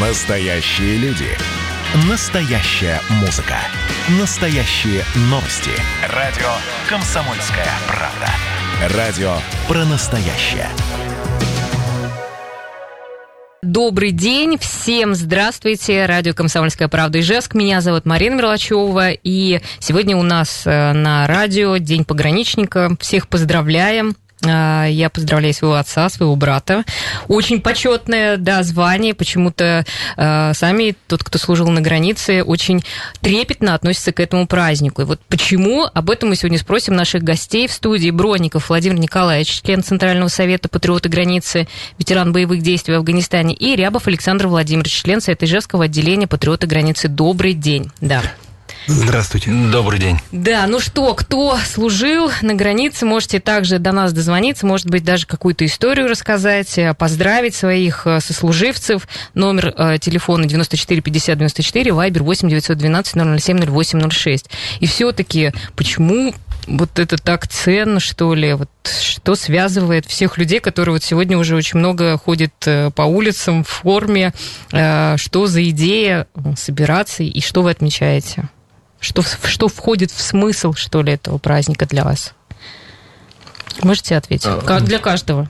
Настоящие люди. Настоящая музыка. Настоящие новости. Радио «Комсомольская правда». Радио про настоящее. Добрый день, всем здравствуйте. Радио «Комсомольская правда» Ижевск. Меня зовут Марина Мерлачева. И сегодня у нас э, на радио День пограничника. Всех поздравляем. А, я поздравляю своего отца, своего брата. Очень почетное, да, звание. Почему-то э, сами тот, кто служил на границе, очень трепетно относится к этому празднику. И вот почему? Об этом мы сегодня спросим наших гостей в студии. Бронников Владимир Николаевич, член Центрального совета «Патриоты границы», ветеран боевых действий в Афганистане, и Рябов Александр Владимирович, член Совета Ижевского отделения «Патриоты границы». Добрый день. Да. Здравствуйте. Добрый день. Да, ну что, кто служил на границе, можете также до нас дозвониться, может быть, даже какую-то историю рассказать, э, поздравить своих э, сослуживцев. Номер э, телефона 94 50 94, вайбер 8 912 007 08 06. И все-таки, почему вот это так ценно, что ли? Вот что связывает всех людей, которые вот сегодня уже очень много ходят по улицам в форме? Что за идея собираться и что вы отмечаете? Что, что входит в смысл, что ли, этого праздника для вас? Можете ответить? А, как для каждого?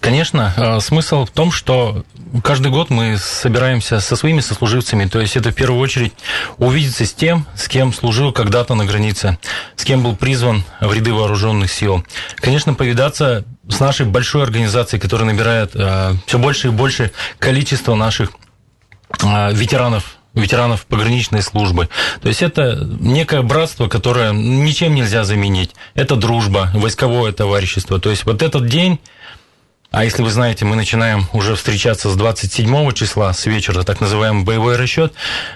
Конечно, а, смысл в том, что каждый год мы собираемся со своими сослуживцами, то есть это в первую очередь увидеться с тем, с кем служил когда-то на границе, с кем был призван в ряды вооруженных сил. Конечно, повидаться с нашей большой организацией, которая набирает а, все больше и больше количество наших ветеранов ветеранов пограничной службы. То есть это некое братство, которое ничем нельзя заменить. Это дружба, войсковое товарищество. То есть вот этот день а если вы знаете, мы начинаем уже встречаться с 27 числа, с вечера, так называемый боевой расчет,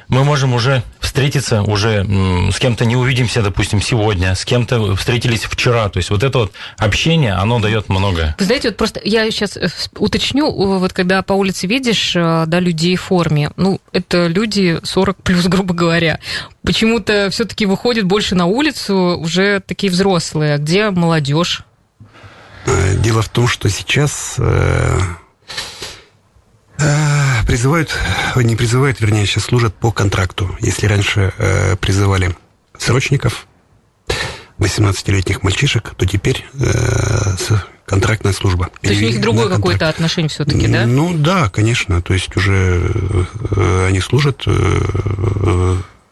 мы можем уже встретиться, уже с кем-то не увидимся, допустим, сегодня, с кем-то встретились вчера. То есть вот это вот общение, оно дает многое. Вы знаете, вот просто я сейчас э, уточню, вот когда по улице видишь, э, да, людей в форме, ну, это люди 40 плюс, грубо говоря. Почему-то все-таки выходят больше на улицу уже такие взрослые. Где молодежь? Э, дело в том, что сейчас э, э, призывают, не призывают, вернее, сейчас служат по контракту. Если раньше призывали срочников, 18-летних мальчишек, то теперь контрактная служба. То есть у них другое какое-то отношение все-таки, да? Ну да, конечно. То есть уже они служат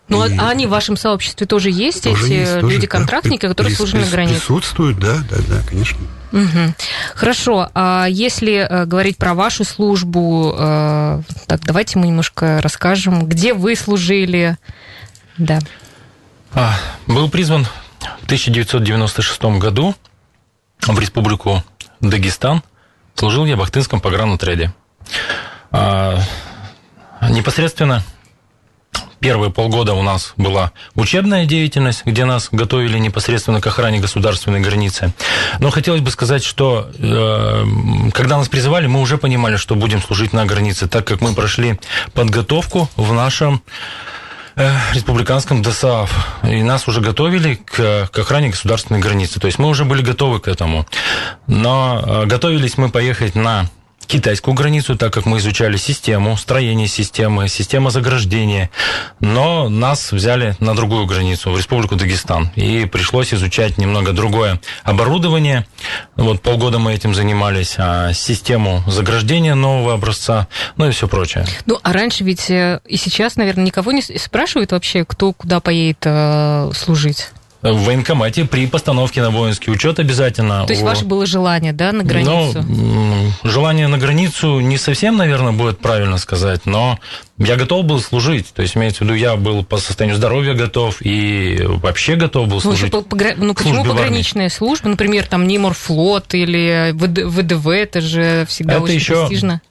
ну, а и... а они в вашем сообществе тоже есть, тоже эти люди-контрактники, да, которые при, служили при, на границе? Присутствуют, да, да, да, конечно. Угу. Хорошо. А если э, говорить про вашу службу, э, так давайте мы немножко расскажем, где вы служили. Да. А, был призван в 1996 году в Республику Дагестан. Служил я в Ахтынском погранотряде. А, непосредственно первые полгода у нас была учебная деятельность, где нас готовили непосредственно к охране государственной границы. Но хотелось бы сказать, что э, когда нас призывали, мы уже понимали, что будем служить на границе, так как мы прошли подготовку в нашем э, республиканском ДСАФ. И нас уже готовили к, к охране государственной границы. То есть мы уже были готовы к этому. Но э, готовились мы поехать на китайскую границу, так как мы изучали систему, строение системы, система заграждения. Но нас взяли на другую границу, в Республику Дагестан. И пришлось изучать немного другое оборудование. Вот полгода мы этим занимались. А систему заграждения нового образца, ну и все прочее. Ну, а раньше ведь э, и сейчас, наверное, никого не спрашивают вообще, кто куда поедет э, служить? В военкомате при постановке на воинский учет обязательно. То есть ваше было желание, да, на границу? Ну, желание на границу не совсем, наверное, будет правильно сказать, но я готов был служить. То есть, имеется в виду, я был по состоянию здоровья готов и вообще готов был ну, служить. Ну, по, ну почему пограничная служба? Например, там не морфлот или ВДВ, это же всегда это очень еще... престижно.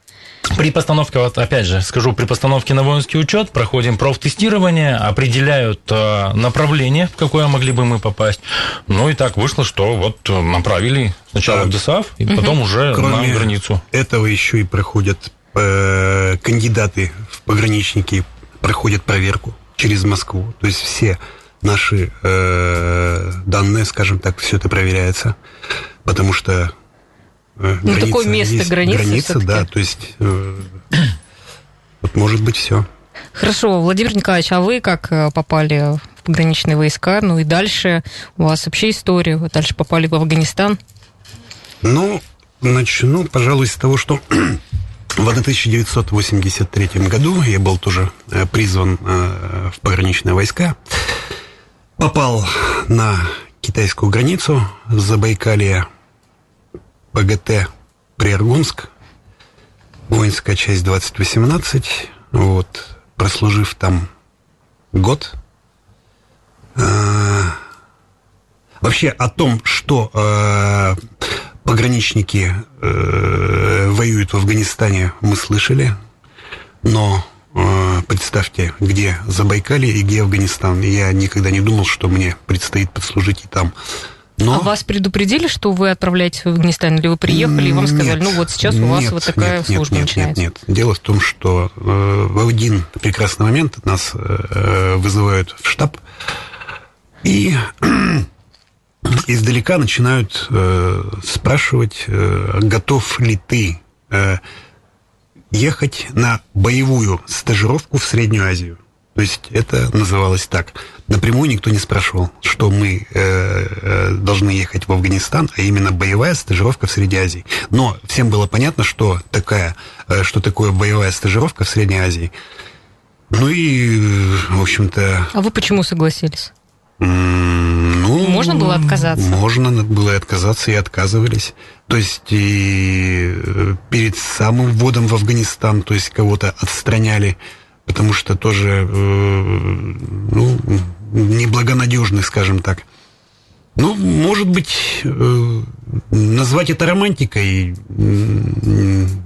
При постановке, вот опять же, скажу, при постановке на воинский учет проходим профтестирование, определяют э, направление, в какое могли бы мы попасть. Ну и так вышло, что вот э, направили сначала так. в ДСАФ, и угу. потом уже Кроме на границу. Этого еще и проходят э, кандидаты в пограничники, проходят проверку через Москву. То есть все наши э, данные, скажем так, все это проверяется, потому что Э, ну, такое место, границы Граница, да, то есть... Э, вот может быть все. Хорошо, Владимир Николаевич, а вы как э, попали в пограничные войска? Ну и дальше у вас вообще история, вы дальше попали в Афганистан? Ну, начну, пожалуй, с того, что в 1983 году я был тоже призван в пограничные войска. Попал на китайскую границу с Забайкалья, ПГТ Приаргунск, воинская часть 2018. Вот, прослужив там год. Э, вообще о том, что э, пограничники э, воюют в Афганистане, мы слышали, но представьте, где Забайкалье и где Афганистан. Я никогда не думал, что мне предстоит подслужить и там. Но... А вас предупредили, что вы отправляетесь в Афганистан, или вы приехали, и вам сказали, нет, ну вот сейчас у вас нет, вот такая нет, служба нет, начинается? Нет, нет, Дело в том, что э, в один прекрасный момент нас э, вызывают в штаб, и издалека начинают э, спрашивать, э, готов ли ты э, ехать на боевую стажировку в Среднюю Азию. То есть это называлось так. Напрямую никто не спрашивал, что мы э, э, должны ехать в Афганистан, а именно боевая стажировка в Средней Азии. Но всем было понятно, что такая, э, что такое боевая стажировка в Средней Азии. Ну и, в общем-то... А вы почему согласились? Ну, можно было отказаться? Можно было и отказаться, и отказывались. То есть и э, перед самым вводом в Афганистан, то есть кого-то отстраняли потому что тоже, э, ну, неблагонадежный, скажем так. Ну, может быть, э, назвать это романтикой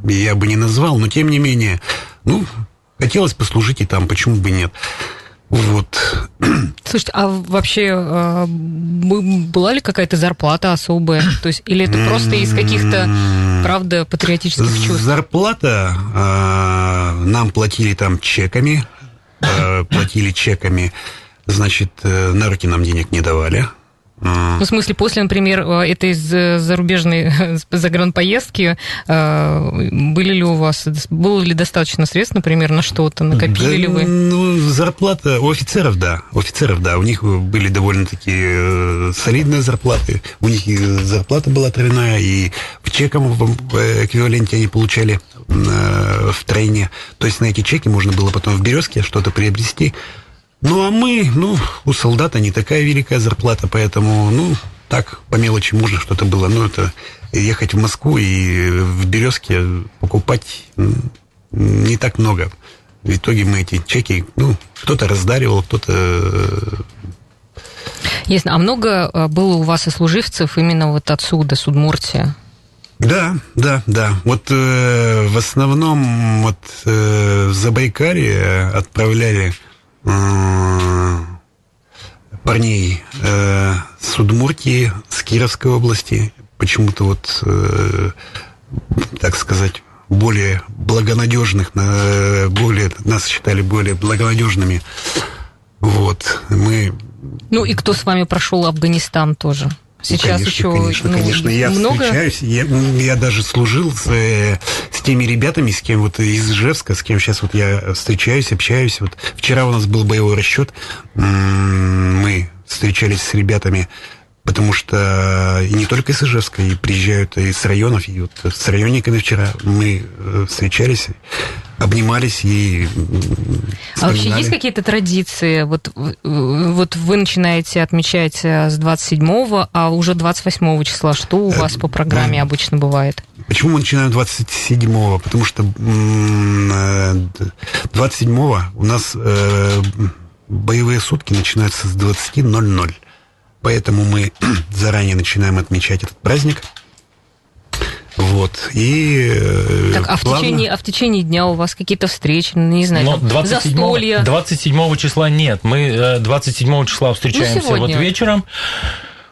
я бы не назвал, но тем не менее, ну, хотелось послужить и там, почему бы нет. Вот. Слушайте, а вообще а, была ли какая-то зарплата особая? То есть, или это просто из каких-то, правда, патриотических чувств? Зарплата э, нам платили там чеками, э, платили чеками, значит, э, на руки нам денег не давали. Ну, в смысле, после, например, э, этой зарубежной загранпоездки, э, были ли у вас, было ли достаточно средств, например, на что-то, накопили да, ли вы? Ну, зарплата у офицеров, да, у офицеров, да, у них были довольно-таки э, солидные зарплаты, у них и зарплата была тройная, и в чеком в эквиваленте они получали в тройне, то есть на эти чеки можно было потом в «Березке» что-то приобрести, ну, а мы, ну, у солдата не такая великая зарплата, поэтому, ну, так, по мелочи можно что-то было. Ну, это ехать в Москву и в Березке покупать не так много. В итоге мы эти чеки, ну, кто-то раздаривал, кто-то... Э, Ясно. А много э, было у вас и служивцев именно вот отсюда, с Удмуртия? Да, да, да. Вот э, в основном вот э, в Забайкалье отправляли парней э, с Удмуртии, с Кировской области, почему-то вот, э, так сказать, более благонадежных, более, нас считали более благонадежными. Вот, мы... Ну и кто с вами прошел Афганистан тоже? Сейчас конечно, еще конечно, ну, конечно. Я много... встречаюсь, я, я даже служил с, э, с теми ребятами, с кем вот из Ижевска, с кем сейчас вот я встречаюсь, общаюсь. Вот вчера у нас был боевой расчет, мы встречались с ребятами, потому что и не только из Ижевска, и приезжают и с районов, и вот с районниками вчера мы э, встречались обнимались и А вообще есть какие-то традиции? Вот, вот вы начинаете отмечать э, с 27-го, а уже 28 числа что у вас по программе обычно бывает? Почему мы начинаем 27-го? Потому что 27-го э, у нас э, боевые сутки начинаются с 20.00. Поэтому мы заранее начинаем отмечать этот праздник – вот. И э, так, а, в течение, а в течение дня у вас какие-то встречи, ну, не знаю, там, 27, застолья? 27 числа нет. Мы 27 э, числа встречаемся ну, вот вечером.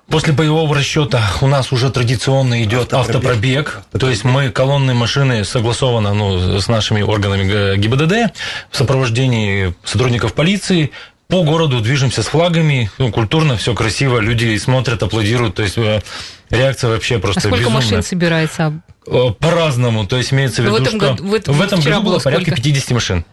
После боевого расчета у нас уже традиционно идет автопробег, автопробег, автопробег. То есть мы колонные машины согласованно ну, с нашими органами ГИБДД в сопровождении сотрудников полиции по городу движемся с флагами, ну, культурно, все красиво, люди смотрят, аплодируют, то есть э, реакция вообще просто а сколько безумная. машин собирается? Э, по-разному, то есть имеется в виду, в этом что году, в, в этом году было сколько? порядка 50 машин.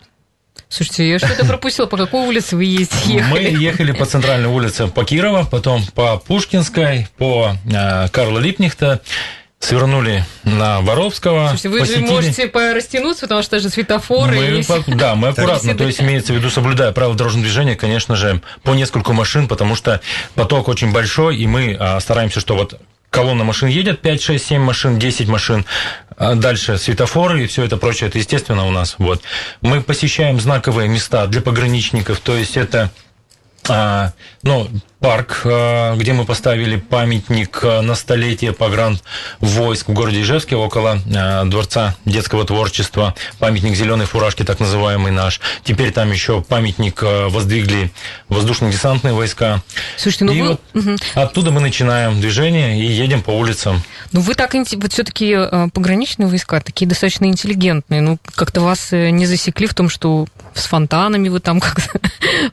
Слушайте, я что-то пропустила. По какой улице вы ездили? Мы ехали по центральной улице по Кирова, потом по Пушкинской, по э, Карла Липнихта, свернули на Воровского. Слушайте, вы посетили... же можете растянуться, потому что же светофоры. Мы, и... по, да, мы аккуратно, то есть имеется в виду, соблюдая правила дорожного движения, конечно же, по нескольку машин, потому что поток очень большой, и мы а, стараемся, что вот колонна машин едет, 5, 6, 7 машин, 10 машин, а дальше светофоры и все это прочее, это естественно у нас. Вот. Мы посещаем знаковые места для пограничников, то есть это а, ну, парк, а, где мы поставили памятник а, на столетие погран войск в городе Ижевске около Дворца детского творчества, памятник зеленой фуражки, так называемый наш. Теперь там еще памятник воздвигли воздушно-десантные войска. Слушайте, ну и вы... вот угу. оттуда мы начинаем движение и едем по улицам. Ну вы так, вот все-таки пограничные войска такие достаточно интеллигентные. Ну как-то вас э, не засекли в том, что с фонтанами вы там как-то...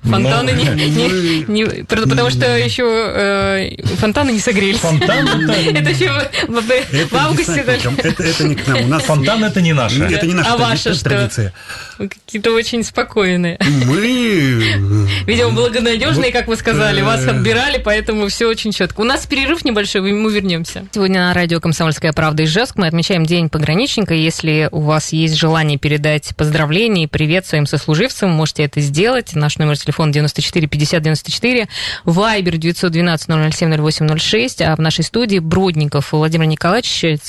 Фонтаны не, не... Потому что еще э, фонтаны не согрелись. Фонтан это еще в августе. Это не к нам. У нас фонтан это не наше. Это не наша а ваша традиция. Какие-то очень спокойные. Мы... Видимо, благонадежные, как вы сказали. Вас отбирали, поэтому все очень четко. У нас перерыв небольшой, мы вернемся. Сегодня на радио «Комсомольская правда» Ижевск мы отмечаем День пограничника. Если у вас есть желание передать поздравления и привет своим сослуживцам, можете это сделать. Наш номер телефона 94 50 94, Вайбер 912 007 0806, а в нашей студии Бродников Владимир Николаевич,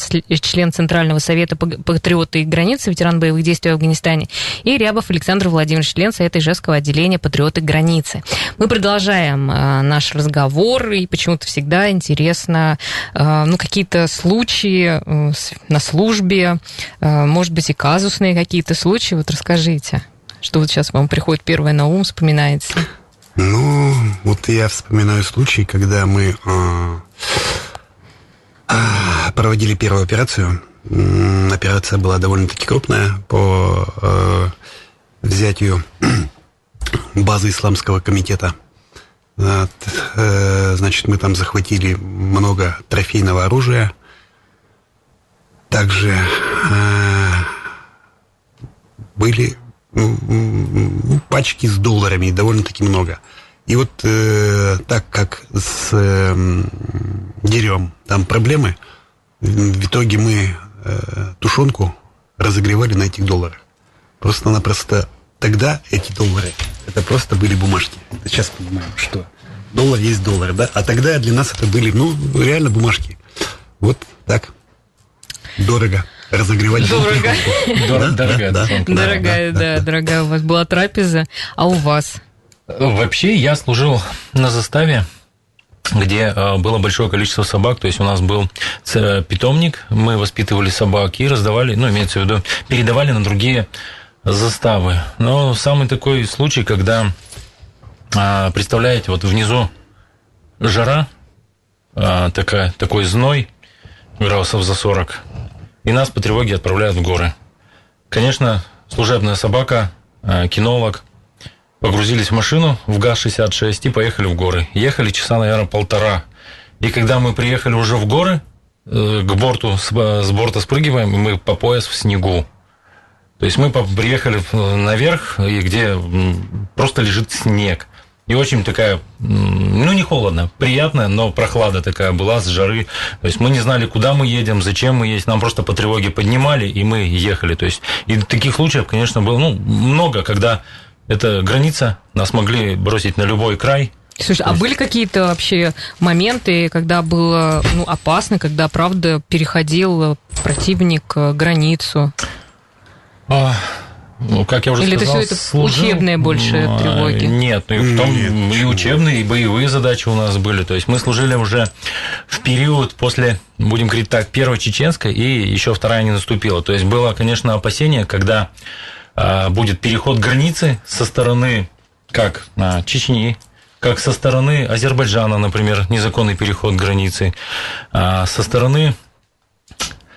член Центрального совета патриоты и границы, ветеран боевых действий в Афганистане, и Рябов Александр Владимирович, член Совета Ижевского отделения патриоты границы. Мы продолжаем э, наш разговор, и почему-то всегда интересно, э, ну, какие-то случаи э, на службе, э, может быть, и казусные какие-то случаи, вот расскажите. Что вот сейчас вам приходит первое на ум, вспоминается? Ну, вот я вспоминаю случай, когда мы э, э, проводили первую операцию. Операция была довольно-таки крупная по э, взятию базы исламского комитета. Э, значит, мы там захватили много трофейного оружия. Также были пачки с долларами, довольно-таки много. И вот э, так как с э, деревом там проблемы, в итоге мы э, тушенку разогревали на этих долларах. Просто-напросто тогда эти доллары, это просто были бумажки. Сейчас понимаем, что доллар есть доллар, да? А тогда для нас это были, ну, реально бумажки. Вот так. Дорого разогревать Дорого. Дорогая, да. Дорогая, да, дорогая у вас была трапеза. А у вас? Вообще я служил на заставе где э, было большое количество собак, то есть у нас был питомник, мы воспитывали собак и раздавали, ну, имеется в виду, передавали на другие заставы. Но самый такой случай, когда, а, представляете, вот внизу жара, такая, такой зной, градусов за 40, и нас по тревоге отправляют в горы. Конечно, служебная собака, а, кинолог, погрузились в машину в ГАЗ-66 и поехали в горы. Ехали часа, наверное, полтора. И когда мы приехали уже в горы, э, к борту, с борта спрыгиваем, и мы по пояс в снегу. То есть мы приехали наверх, где просто лежит снег. И очень такая, ну не холодно, приятная, но прохлада такая была с жары. То есть мы не знали, куда мы едем, зачем мы едем. Нам просто по тревоге поднимали, и мы ехали. То есть и таких случаев, конечно, было ну, много, когда эта граница нас могли бросить на любой край. Слушай, а были какие-то вообще моменты, когда было ну, опасно, когда, правда, переходил противник э, границу? Ну, как я уже Или сказал, это все это служил, учебные больше тревоги? Нет, ну и в том нет, и учебные, и боевые задачи у нас были. То есть мы служили уже в период после, будем говорить так, первой чеченской, и еще вторая не наступила. То есть было, конечно, опасение, когда а, будет переход границы со стороны как а, Чечни, как со стороны Азербайджана, например, незаконный переход границы, а со стороны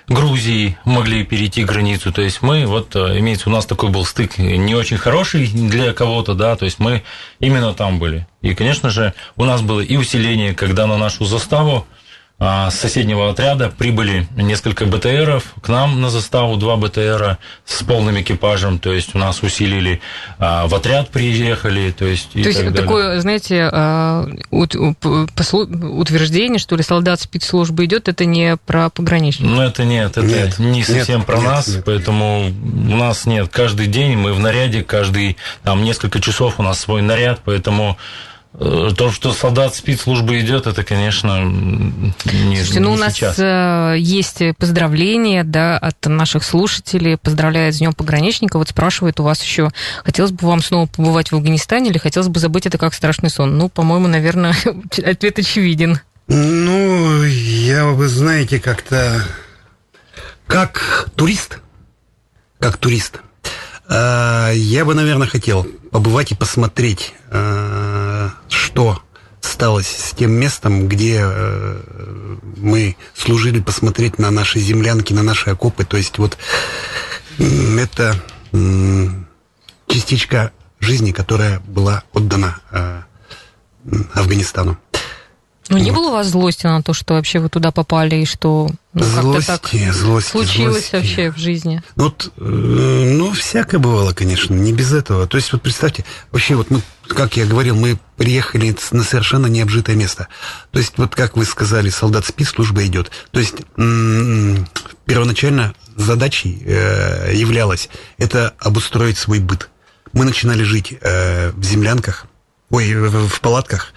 Грузии могли перейти границу. То есть мы, вот э, имеется, у нас такой был стык не очень хороший для кого-то, да, то есть мы именно там были. И, конечно же, у нас было и усиление, когда на нашу заставу с соседнего отряда прибыли несколько БТРов, к нам на заставу два БТРа с полным экипажем, то есть у нас усилили, а, в отряд приехали, то есть... То есть такое, знаете, а, утверждение, что ли, солдат спецслужбы идет, это не про пограничников? Ну, это нет, это нет, не совсем нет, про нет, нас, нет. поэтому у нас нет. Каждый день мы в наряде, каждый там несколько часов у нас свой наряд, поэтому то, что солдат спецслужбы идет, это, конечно, не, Слушайте, ну, не у нас сейчас. Э, есть поздравления да, от наших слушателей, поздравляют с Днем пограничника. Вот спрашивают у вас еще, хотелось бы вам снова побывать в Афганистане или хотелось бы забыть это как страшный сон? Ну, по-моему, наверное, ответ очевиден. Ну, я, вы знаете, как-то как турист, как турист, э, я бы, наверное, хотел побывать и посмотреть что сталось с тем местом, где э, мы служили, посмотреть на наши землянки, на наши окопы. То есть вот это частичка жизни, которая была отдана э, Афганистану. Ну, не вот. было у вас злости на то, что вообще вы туда попали и что ну, злости, так злости, случилось злости. вообще в жизни? Вот, э, ну, всякое бывало, конечно, не без этого. То есть, вот представьте, вообще вот мы, как я говорил, мы приехали на совершенно необжитое место. То есть, вот как вы сказали, солдат спецслужба идет. То есть, первоначально задачей э, являлось это обустроить свой быт. Мы начинали жить э, в землянках, ой, в палатках,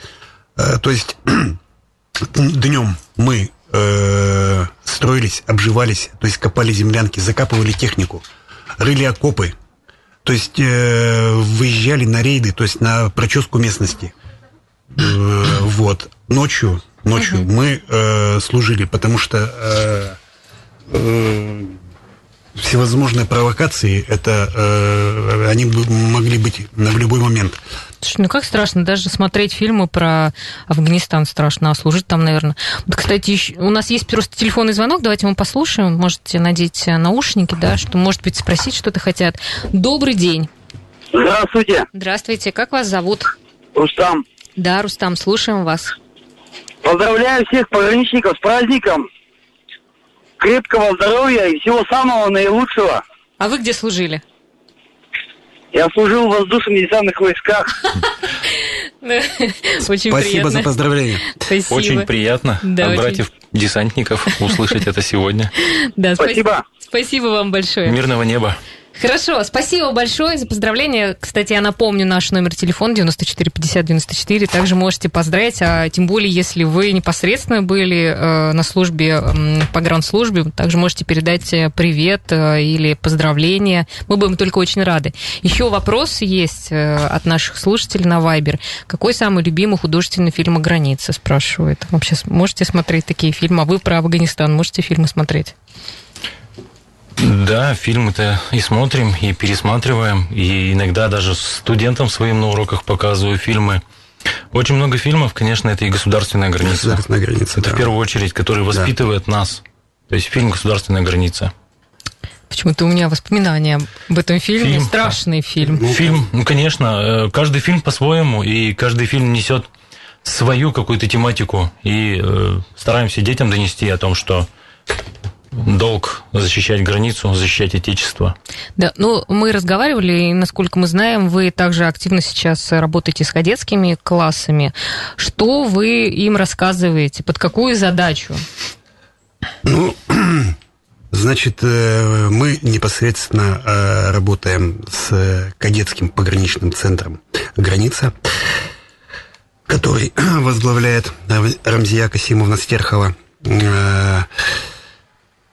Э, то есть днем мы э, строились, обживались, то есть копали землянки, закапывали технику, рыли окопы, то есть э, выезжали на рейды, то есть на проческу местности. Э, вот. Ночью, ночью угу. мы э, служили, потому что э, э, всевозможные провокации, это э, они могли быть в любой момент. Слушай, ну как страшно, даже смотреть фильмы про Афганистан страшно, а служить там, наверное. Вот, кстати, еще, у нас есть просто телефонный звонок, давайте мы послушаем, можете надеть наушники, да, что, может быть, спросить что-то хотят. Добрый день. Здравствуйте. Здравствуйте, как вас зовут? Рустам. Да, Рустам, слушаем вас. Поздравляю всех пограничников с праздником. Крепкого здоровья и всего самого наилучшего. А вы где служили? Я служил в воздушно-десантных войсках. Очень Спасибо приятно. за поздравление. Спасибо. Очень приятно да, от очень... братьев-десантников услышать это сегодня. Да, спасибо. Спасибо вам большое. Мирного неба. Хорошо, спасибо большое за поздравление. Кстати, я напомню наш номер телефона 94 50 94. Также можете поздравить, а тем более, если вы непосредственно были э, на службе, э, погранслужбе, также можете передать э, привет э, или поздравления. Мы будем только очень рады. Еще вопрос есть э, от наших слушателей на Вайбер. Какой самый любимый художественный фильм о границе, спрашивают. Вообще можете смотреть такие фильмы? А вы про Афганистан можете фильмы смотреть? Да, фильмы-то и смотрим, и пересматриваем, и иногда даже студентам своим на уроках показываю фильмы. Очень много фильмов, конечно, это и государственная граница. Государственная граница, Это да. в первую очередь, который воспитывает да. нас. То есть фильм «Государственная граница». Почему-то у меня воспоминания об этом фильме. Фильм, Страшный фильм. Ну, фильм, ну, конечно, э, каждый фильм по-своему, и каждый фильм несет свою какую-то тематику. И э, стараемся детям донести о том, что долг защищать границу, защищать Отечество. Да, ну мы разговаривали, и насколько мы знаем, вы также активно сейчас работаете с кадетскими классами. Что вы им рассказываете? Под какую задачу? Ну, значит, э, мы непосредственно э, работаем с кадетским пограничным центром «Граница», который возглавляет Рамзия Касимовна Стерхова.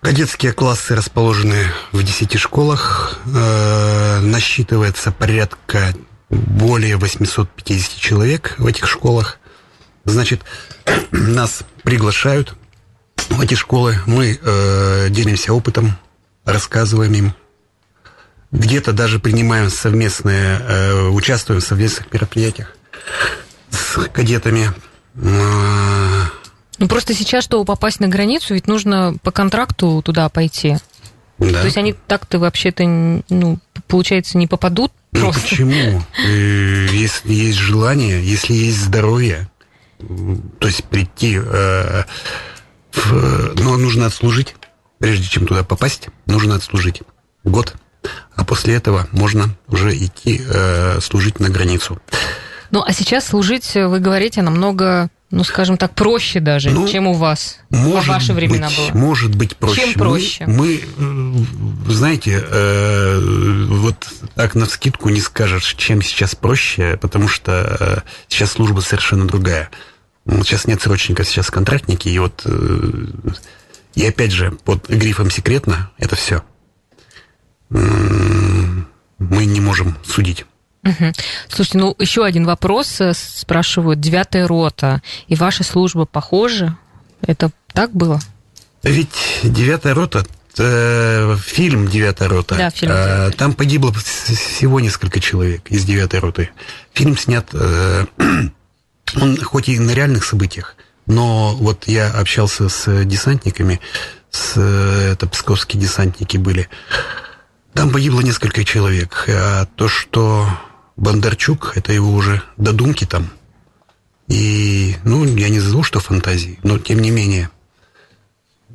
Кадетские классы расположены в 10 школах. Э, насчитывается порядка более 850 человек в этих школах. Значит, нас приглашают в эти школы. Мы э, делимся опытом, рассказываем им. Где-то даже принимаем совместные, э, участвуем в совместных мероприятиях с кадетами. Э, ну, просто сейчас, чтобы попасть на границу, ведь нужно по контракту туда пойти. Да. То есть они так-то вообще-то, ну, получается, не попадут ну, просто. почему? Э, если есть желание, если есть здоровье, то есть прийти э, в, но нужно отслужить, прежде чем туда попасть, нужно отслужить год, а после этого можно уже идти э, служить на границу. Ну, а сейчас служить, вы говорите, намного, ну, скажем так, проще даже, ну, чем у вас может в ваши времена быть, было. Может быть проще. Чем проще? Мы, мы знаете, э, вот так на вскидку не скажешь, чем сейчас проще, потому что э, сейчас служба совершенно другая. Вот сейчас нет срочников, сейчас контрактники, и вот... Э, и опять же, под грифом «секретно» это все. Мы не можем судить. Угу. Слушайте, ну еще один вопрос э, спрашивают. Девятая рота и ваша служба похожи? Это так было? Ведь девятая рота фильм «Девятая рота». Да, фильм э, Там погибло всего несколько человек из «Девятой роты». Фильм снят, э, он хоть и на реальных событиях, но вот я общался с десантниками, с, это псковские десантники были, там погибло несколько человек. А то, что Бондарчук, это его уже додумки там. И, ну, я не назову, что фантазии, но тем не менее.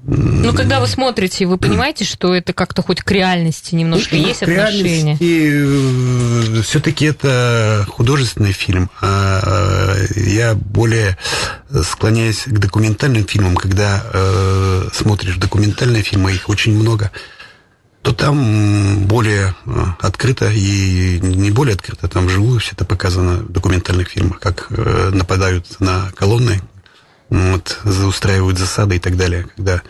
Ну, когда вы смотрите, вы понимаете, что это как-то хоть к реальности немножко ну, есть отношение? И все-таки это художественный фильм. А я более склоняюсь к документальным фильмам, когда э, смотришь документальные фильмы, их очень много то там более э, открыто и не более открыто, там вживую все это показано в документальных фильмах, как э, нападают на колонны, вот, устраивают засады и так далее, когда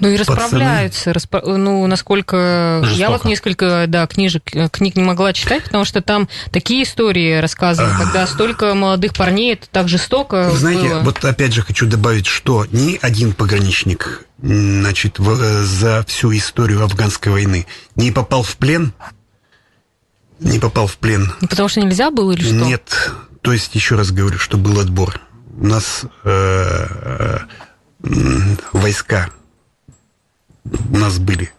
ну и расправляются. Распро... Ну, насколько... Жестоко. Я вот несколько да, книжек, э, книг не могла читать, потому что там такие истории рассказывают, когда столько молодых парней, это так жестоко Вы знаете, было. вот опять же хочу добавить, что ни один пограничник значит, в, э, за всю историю афганской войны не попал в плен, не попал в плен. Потому что нельзя было или что? Нет. То есть, еще раз говорю, что был отбор. У нас э, э, войска у нас были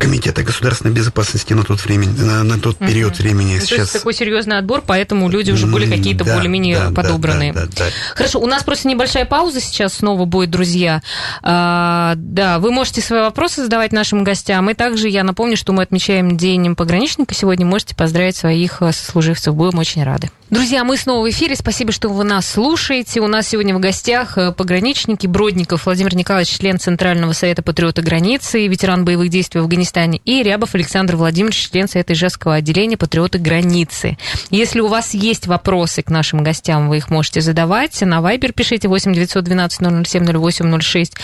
Комитета государственной безопасности на тот, времени, на, на тот период угу. времени. Ну, Сейчас... То есть такой серьезный отбор, поэтому люди уже были какие-то да, более-менее да, подобранные. Да, да, да, да. Хорошо, у нас просто небольшая пауза сейчас снова будет, друзья. А, да, вы можете свои вопросы задавать нашим гостям. И также я напомню, что мы отмечаем День пограничника. Сегодня можете поздравить своих э, сослуживцев. Будем очень рады. Друзья, мы снова в эфире. Спасибо, что вы нас слушаете. У нас сегодня в гостях э, пограничники Бродников Владимир Николаевич, член Центрального совета патриота границы, ветеран боевых действий в Афганистане и Рябов Александр Владимирович, член Совета Ижевского отделения «Патриоты границы». Если у вас есть вопросы к нашим гостям, вы их можете задавать. На Вайбер пишите 8 912 007 08 06.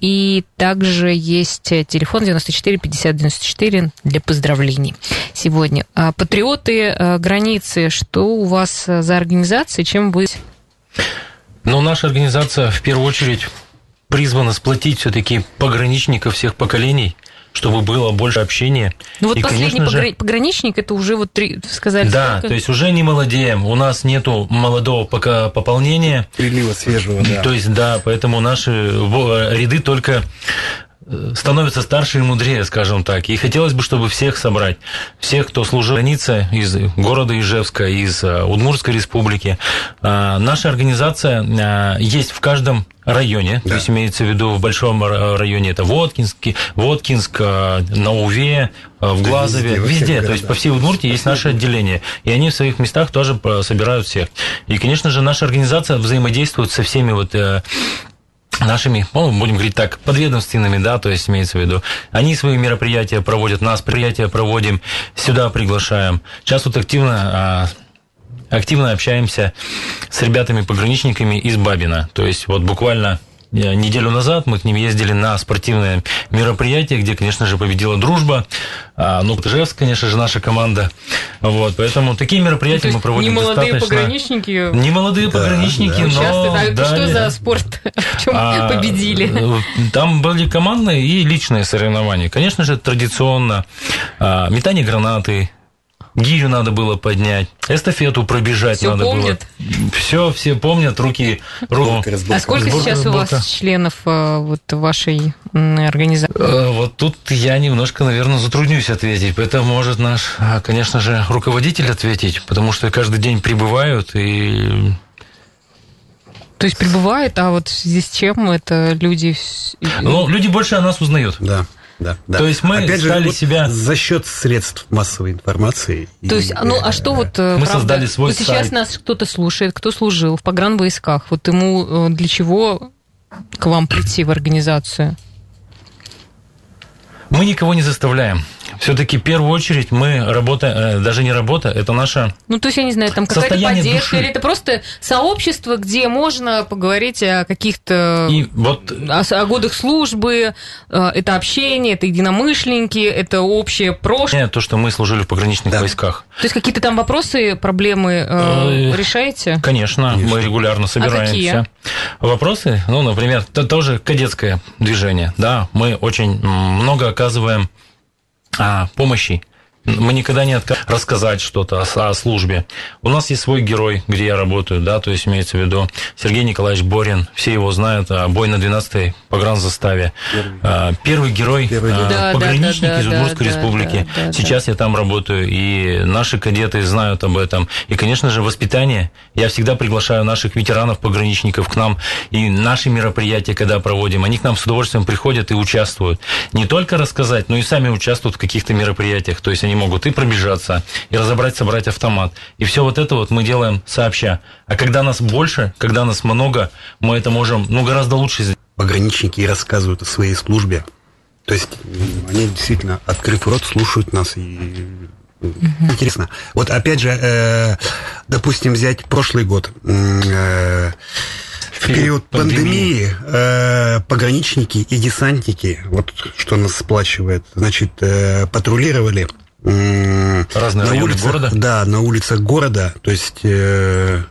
И также есть телефон 94 50 94 для поздравлений сегодня. А, Патриоты э, границы, что у вас за организация, чем вы... Ну, наша организация в первую очередь призвана сплотить все-таки пограничников всех поколений – чтобы было больше общения. Ну вот и, последний погра... же... пограничник, это уже вот три, сказали. Да, сколько? то есть уже не молодеем, у нас нету молодого пока пополнения. Прилива свежего, да. То есть, да, поэтому наши ряды только становятся старше и мудрее, скажем так. И хотелось бы, чтобы всех собрать, всех, кто служил границе из города Ижевска, из э, Удмуртской республики. А, наша организация а, есть в каждом районе, да. то есть имеется в виду в большом районе это Воткинск, Воткинск, э, на Уве, э, в Глазове, везде, везде то есть по всей Удмуртии есть наше отделение, и они в своих местах тоже собирают всех. И, конечно же, наша организация взаимодействует со всеми вот нашими, ну, будем говорить так, подведомственными, да, то есть имеется в виду, они свои мероприятия проводят, нас мероприятия проводим, сюда приглашаем. Сейчас вот активно а, активно общаемся с ребятами-пограничниками из Бабина. То есть вот буквально неделю назад мы к ним ездили на спортивное мероприятие, где, конечно же, победила дружба. А, ну, Ижевск, конечно же, наша команда. Вот, поэтому такие мероприятия ну, мы проводим не молодые достаточно... пограничники. Не молодые да, пограничники, да. но... Участвуют. А что за спорт? В чем а, победили? Э, там были командные и личные соревнования. Конечно же, традиционно а, метание гранаты, гирю надо было поднять, эстафету пробежать все надо помнят? было. Все, все помнят, руки... руки. А сколько сборка, сейчас у вас членов э, вот, вашей организации? Э, вот тут я немножко, наверное, затруднюсь ответить. Это может наш, а, конечно же, руководитель ответить, потому что каждый день прибывают и То есть прибывает, а вот с чем это люди... Ну, люди больше о нас узнают. Да. Да, да. То есть мы Опять стали же, вот себя... за счет средств массовой информации. То и, есть, ну а что вот... Мы правда, создали свой вот сейчас сайт. нас кто-то слушает, кто служил в погранвойсках. Вот ему э, для чего к вам прийти в организацию? Мы никого не заставляем. Все-таки в первую очередь мы работаем, э, даже не работа, это наша Ну, то есть, я не знаю, там какая-то Состояние поддержка, души. или это просто сообщество, где можно поговорить о каких-то... и вот О, о годах службы, э, это общение, это единомышленники, это общее прошлое. э, то, что мы служили в пограничных Да. войсках. То есть какие-то там вопросы, проблемы э, Э, решаете? Конечно, мы регулярно собираемся. какие? Вопросы, ну, например, то, тоже кадетское движение. Да, мы очень много оказываем а, помощи. Мы никогда не отказываем рассказать что-то о, о службе. У нас есть свой герой, где я работаю, да, то есть имеется в виду Сергей Николаевич Борин. Все его знают, а, бой на 12-й погранзаставе. А, Первый герой, Первый а, герой. Да, да, пограничник да, из да, Удмуртской да, республики. да, да, Сейчас я там работаю, и наши кадеты знают об этом. И, конечно же, воспитание. Я всегда приглашаю наших ветеранов-пограничников к нам, и наши мероприятия, когда проводим, они к нам с удовольствием приходят и участвуют. Не только рассказать, но и сами участвуют в каких-то мероприятиях. То есть они могут и пробежаться, и разобрать, собрать автомат. И все вот это вот мы делаем сообща. А когда нас больше, когда нас много, мы это можем, ну, гораздо лучше сделать. Пограничники рассказывают о своей службе. То есть они действительно, открыв рот, слушают нас и Интересно. Вот опять же, э, допустим, взять прошлый год. Э, в период пандемии э, пограничники и десантники, вот что нас сплачивает, значит, э, патрулировали Разные на районы улицах, города? Да, на улицах города, то есть э,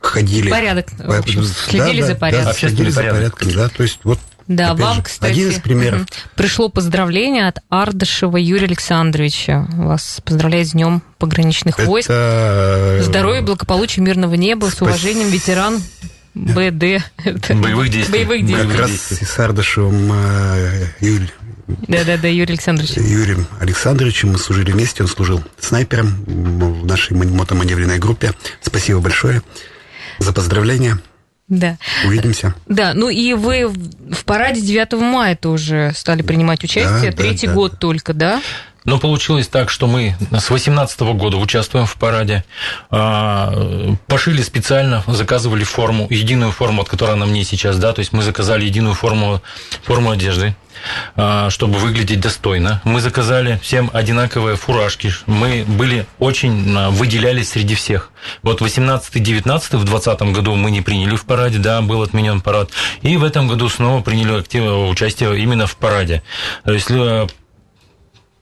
ходили. Порядок, в общем, Да, следили да, за да, порядком. следили за порядком, да, то есть вот Да, опять вам, же, кстати, один из примеров. пришло поздравление от Ардашева Юрия Александровича. Вас поздравляет с Днем пограничных войск. Это, э, Здоровья, благополучия, мирного неба. С спас- уважением, ветеран БД. Боевых действий. Боевых Как действий. раз и с Ардашевым э, Юль- Да-да-да, Юрий Александрович. Юрием Александровичем мы служили вместе. Он служил снайпером в нашей мотоманевренной группе. Спасибо большое за поздравления. Да. Увидимся. Да, ну и вы в параде 9 мая тоже стали принимать участие. Да, Третий да, год да. только, да? Но получилось так, что мы с 18 года участвуем в параде, а, пошили специально, заказывали форму, единую форму, от которой на мне сейчас, да, то есть мы заказали единую форму, форму одежды, а, чтобы выглядеть достойно. Мы заказали всем одинаковые фуражки. Мы были очень, а, выделялись среди всех. Вот 18-19 в 20 году мы не приняли в параде, да, был отменен парад. И в этом году снова приняли активное участие именно в параде. То есть э,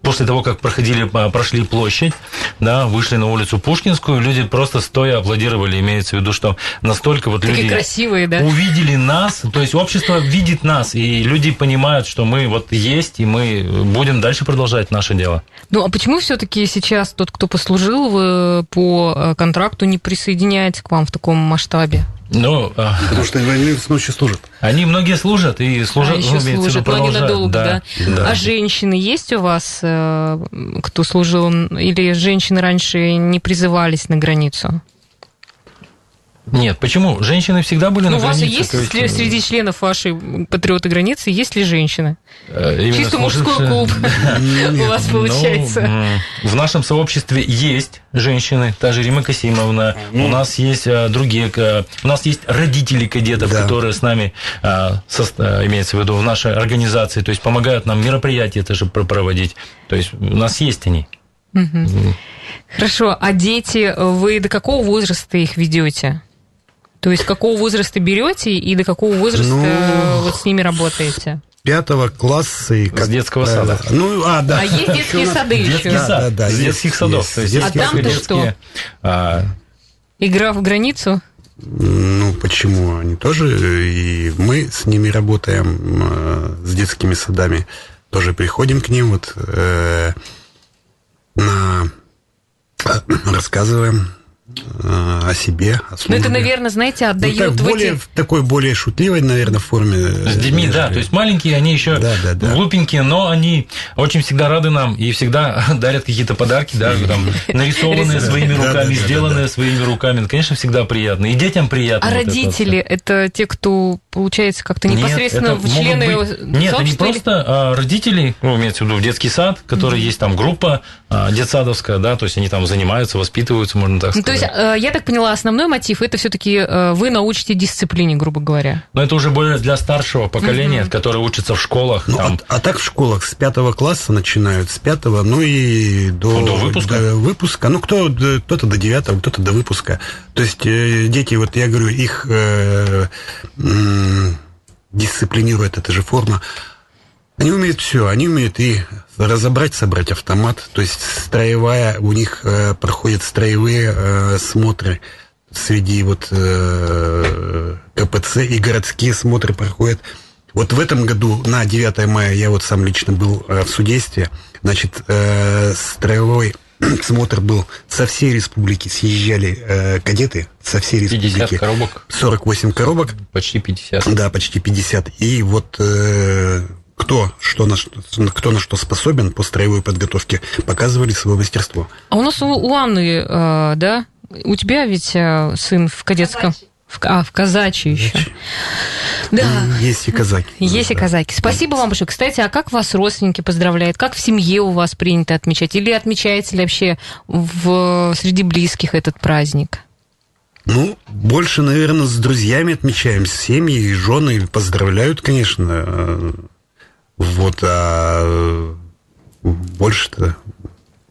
после того, как проходили, а, прошли площадь, да, вышли на улицу Пушкинскую, люди просто стоя аплодировали, имеется в виду, что настолько вот Такие люди красивые, да? увидели нас, то есть общество видит нас, и люди понимают, что мы вот есть, и мы будем дальше продолжать наше дело. Ну, а почему все-таки сейчас тот, кто послужил э, по э, контракту, не присоединяется к вам в таком масштабе? Ну, а, Потому что они с ночи служат. они многие служат и служат, а еще ну, служат, но не продолжают. надолго, да. да. А женщины есть у вас, э, кто служил, или женщины раньше не призывались на границу? Нет, почему? Женщины всегда были Ну, на у вас границе. есть есть, сре- среди членов вашей патриоты границы, есть ли женщины? э, именно Чисто мужской клуб у вас Ну, получается. в нашем сообществе есть женщины, та же Рима Касимовна. Ну. У нас есть а, другие, у нас есть родители кадетов, которые с нами, имеется в виду, в нашей организации, то есть помогают нам мероприятия тоже пр- проводить. То есть у нас есть они. Хорошо, а дети, вы до какого возраста их ведете? То есть какого возраста берете и до какого возраста Ну, вот с ними работаете? Пятого класса и С детского сада. Ну, а, да. А есть детские сады Детский еще? Да, сад, да, да, с есть, детских садов. есть. То есть есть А там-то что? а, Игра в границу? Ну, почему? Они тоже, и мы с ними работаем, э, с детскими садами, тоже приходим к ним, вот, э, на, рассказываем э, о себе, о Ну, это, службе. наверное, знаете, Ну, отдает так, в более, эти... в такой более шутливой, наверное, форме. э, С детьми, да. То есть маленькие, они еще Да, да, да. глупенькие, но они очень всегда рады нам и всегда дарят какие-то подарки, да, там, нарисованные своими руками, сделанные своими руками. Ну, Конечно, всегда приятно. И детям приятно. А это родители, это те, кто, получается, как-то непосредственно это в члены Нет, они сообщества или- просто а, родители, ну, имеется в виду в детский сад, который есть там группа а, детсадовская, да, то есть они там занимаются, воспитываются, можно так Ну, сказать. То есть, э, я так поняла, основной мотив это все-таки вы научите дисциплине, грубо говоря. Но это уже более для старшего поколения, которое учится в школах. Ну, там, а, а так в школах с пятого класса начинают, с пятого, ну и до, Ну, до выпуска. до выпуска. Ну, кто, кто-то до девятого, кто-то до выпуска. То есть э, дети, вот я говорю, их э, м, дисциплинирует эта же форма. Они умеют все, они умеют и разобрать, собрать автомат. То есть строевая, у них э, проходят строевые э, смотры среди вот э, КПЦ и городские смотры проходят. Вот в этом году на 9 мая я вот сам лично был э, в судействе. Значит, э, строевой смотр был со всей республики съезжали э, кадеты со всей 50 республики. коробок, 48 коробок. почти 50. Да, почти 50. И вот э, кто, что на, что- кто на что способен по строевой подготовке, показывали свое мастерство. А у нас у, у Анны, э, да? У тебя ведь э, сын в кадетском... В, а, в казачьи еще. Да. И есть и казаки. Есть и Да. казаки. Спасибо вам большое. Кстати, а как вас родственники поздравляют? Как в семье у вас принято отмечать? Или отмечается ли вообще в, среди близких этот праздник? Ну, больше, наверное, с друзьями отмечаем, с семьей, и жены поздравляют, конечно. Вот, а больше-то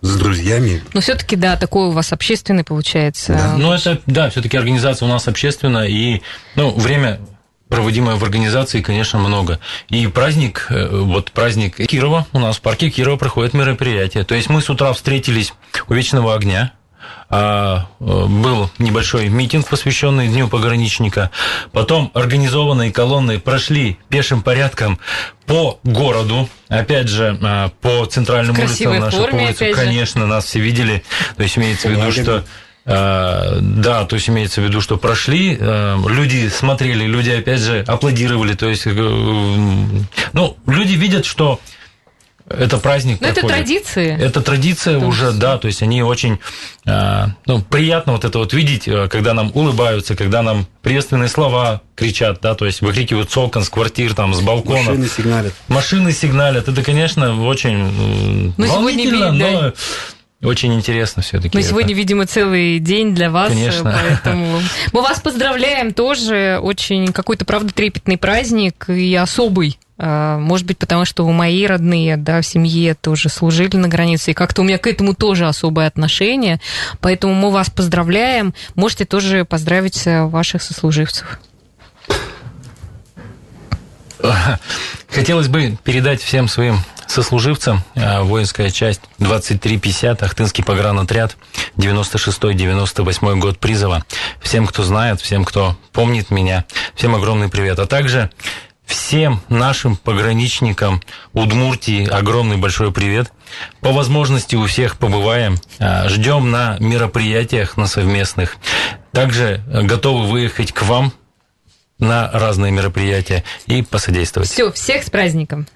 с друзьями. Но все-таки, да, такой у вас общественный получается. Да. Ну, это, да, все-таки организация у нас общественная, и, ну, время проводимое в организации, конечно, много. И праздник, э, вот праздник Кирова, у нас в парке Кирова проходит мероприятие. То есть мы с утра встретились у Вечного огня, был небольшой митинг, посвященный Дню пограничника. Потом организованные колонны прошли пешим порядком по городу, опять же, а, по красивой улицам нашей улицы. Конечно, нас все видели. То есть имеется в виду, что э, да, то есть имеется в виду, что прошли, э, люди смотрели, люди опять же аплодировали, то есть, э, ну, люди видят, что это праздник Ну, это проходит. традиции. Это традиция То уже, есть- да, то есть они очень, э, ну, приятно вот это вот видеть, э, когда нам улыбаются, когда нам приветственные слова кричат, да, то есть выкрикивают с окон, с квартир, там, с балконов. Машины сигналят. Машины сигналят. Это, конечно, очень Ну, сегодня волнительно, но очень интересно все-таки. Но сегодня, видимо, целый день для вас, Конечно. поэтому мы вас поздравляем тоже. Очень какой-то, правда, трепетный праздник и особый. А, Может быть, потому что мои родные, да, в семье тоже служили на границе, и как-то у меня к этому тоже особое отношение. Поэтому мы вас поздравляем. Можете тоже поздравить э, ваших сослуживцев. Хотелось бы передать всем своим сослуживцам э, воинская часть 2350, Ахтынский погранотряд, 96-98 год призыва. Всем, кто знает, всем, кто помнит меня, всем огромный привет. А также всем нашим пограничникам Удмуртии огромный большой привет. По возможности у всех побываем. Э, Ждем на мероприятиях, на совместных. Также готовы выехать к вам на разные мероприятия и посодействовать. Все, всех с праздником!